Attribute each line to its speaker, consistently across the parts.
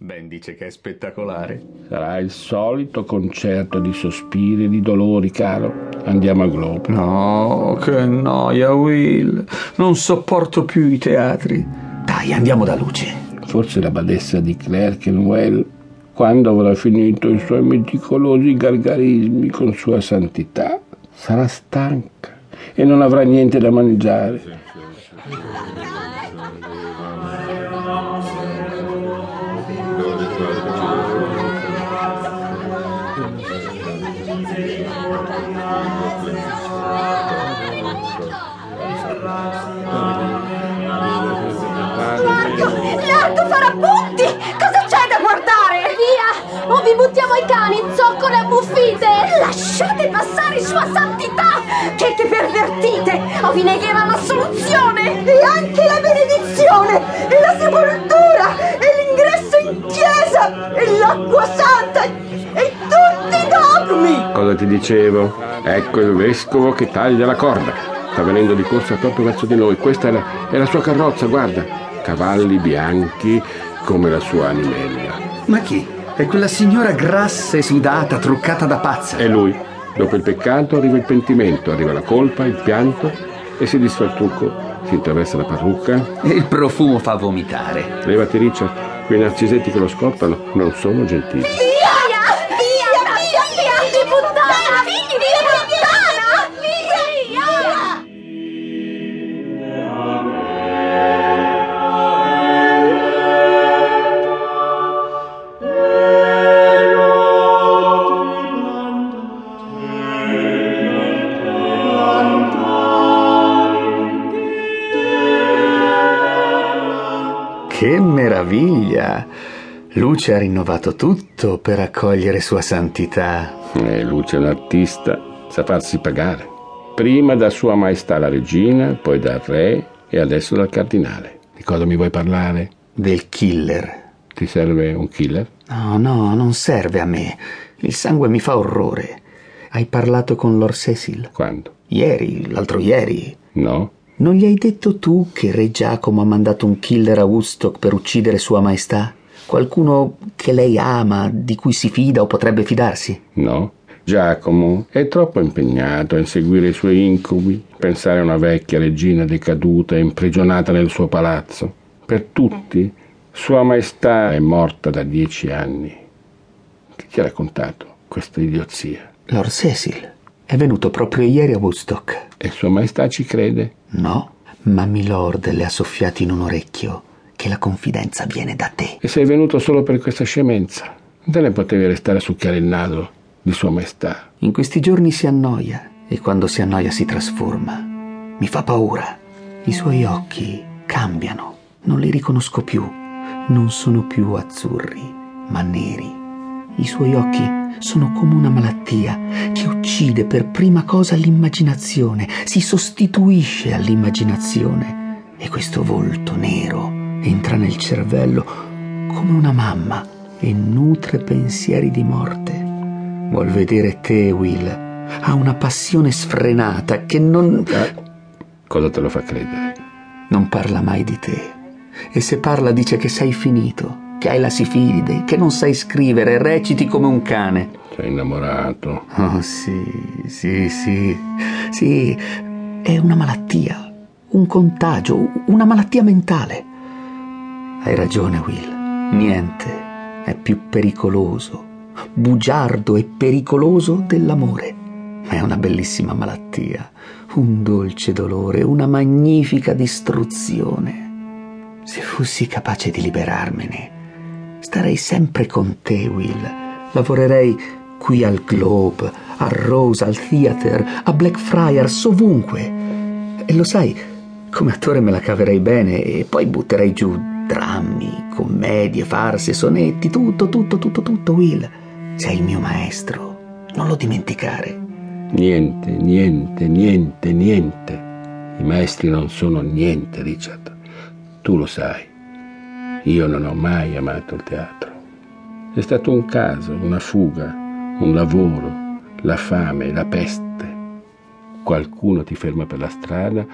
Speaker 1: Ben dice che è spettacolare.
Speaker 2: Sarà il solito concerto di sospiri e di dolori, caro. Andiamo a Globe.
Speaker 1: No, che noia, Will. Non sopporto più i teatri. Dai, andiamo da luce.
Speaker 2: Forse la badessa di Clerkenwell, quando avrà finito i suoi meticolosi gargarismi con sua santità, sarà stanca e non avrà niente da mangiare.
Speaker 3: Largo farà punti! Cosa c'è da guardare?
Speaker 4: Via! O vi buttiamo i cani zoccole ammuffite!
Speaker 3: Lasciate passare sua santità! Che che pervertite! O vi negherà l'assoluzione! E anche la benedizione! E la sepoltura!
Speaker 2: Ti dicevo? Ecco il vescovo che taglia la corda. Sta venendo di corsa proprio verso di noi. Questa è la, è la sua carrozza, guarda. Cavalli bianchi come la sua animella.
Speaker 1: Ma chi? È quella signora grassa e sudata, truccata da pazza.
Speaker 2: È lui. Dopo il peccato arriva il pentimento, arriva la colpa, il pianto e si disfa il trucco. Si intraversa la parrucca.
Speaker 1: E il profumo fa vomitare.
Speaker 2: Levati, Richard. Quei narcisetti che lo scoppano non sono gentili.
Speaker 1: Che meraviglia! Luce ha rinnovato tutto per accogliere sua santità.
Speaker 2: E Luce è un artista, sa farsi pagare. Prima da Sua Maestà la Regina, poi dal Re e adesso dal Cardinale. Di cosa mi vuoi parlare?
Speaker 1: Del killer.
Speaker 2: Ti serve un killer?
Speaker 1: No, no, non serve a me. Il sangue mi fa orrore. Hai parlato con Lord Cecil?
Speaker 2: Quando?
Speaker 1: Ieri, l'altro ieri.
Speaker 2: No?
Speaker 1: Non gli hai detto tu che Re Giacomo ha mandato un killer a Woodstock per uccidere Sua Maestà? Qualcuno che lei ama, di cui si fida o potrebbe fidarsi?
Speaker 2: No? Giacomo è troppo impegnato a inseguire i suoi incubi, pensare a una vecchia regina decaduta e imprigionata nel suo palazzo. Per tutti, Sua Maestà è morta da dieci anni. Chi ti ha raccontato questa idiozia?
Speaker 1: Lord Cecil è venuto proprio ieri a Woodstock.
Speaker 2: E Sua Maestà ci crede?
Speaker 1: No, ma Milord le ha soffiato in un orecchio che la confidenza viene da te.
Speaker 2: E sei venuto solo per questa scemenza? Non te ne potevi restare a succhiare il naso di Sua Maestà?
Speaker 1: In questi giorni si annoia e quando si annoia si trasforma. Mi fa paura. I suoi occhi cambiano. Non li riconosco più. Non sono più azzurri, ma neri. I suoi occhi sono come una malattia che uccide per prima cosa l'immaginazione, si sostituisce all'immaginazione e questo volto nero entra nel cervello come una mamma e nutre pensieri di morte. Vuol vedere te, Will. Ha una passione sfrenata che non...
Speaker 2: Eh, cosa te lo fa credere?
Speaker 1: Non parla mai di te. E se parla dice che sei finito, che hai la sifilide, che non sai scrivere, reciti come un cane.
Speaker 2: Sei innamorato.
Speaker 1: Oh sì, sì, sì. Sì, è una malattia, un contagio, una malattia mentale. Hai ragione, Will. Niente è più pericoloso, bugiardo e pericoloso dell'amore. Ma è una bellissima malattia, un dolce dolore, una magnifica distruzione. Se fossi capace di liberarmene, starei sempre con te, Will. Lavorerei qui al Globe, a Rose, al Theater, a Blackfriars, ovunque. E lo sai, come attore me la caverei bene e poi butterei giù drammi, commedie, farse, sonetti, tutto, tutto, tutto, tutto, Will. Sei il mio maestro, non lo dimenticare.
Speaker 2: Niente, niente, niente, niente. I maestri non sono niente, Richard. Tu lo sai. Io non ho mai amato il teatro. È stato un caso, una fuga, un lavoro, la fame, la peste. Qualcuno ti ferma per la strada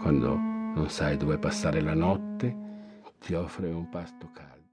Speaker 2: quando non sai dove passare la notte, ti offre un pasto caro.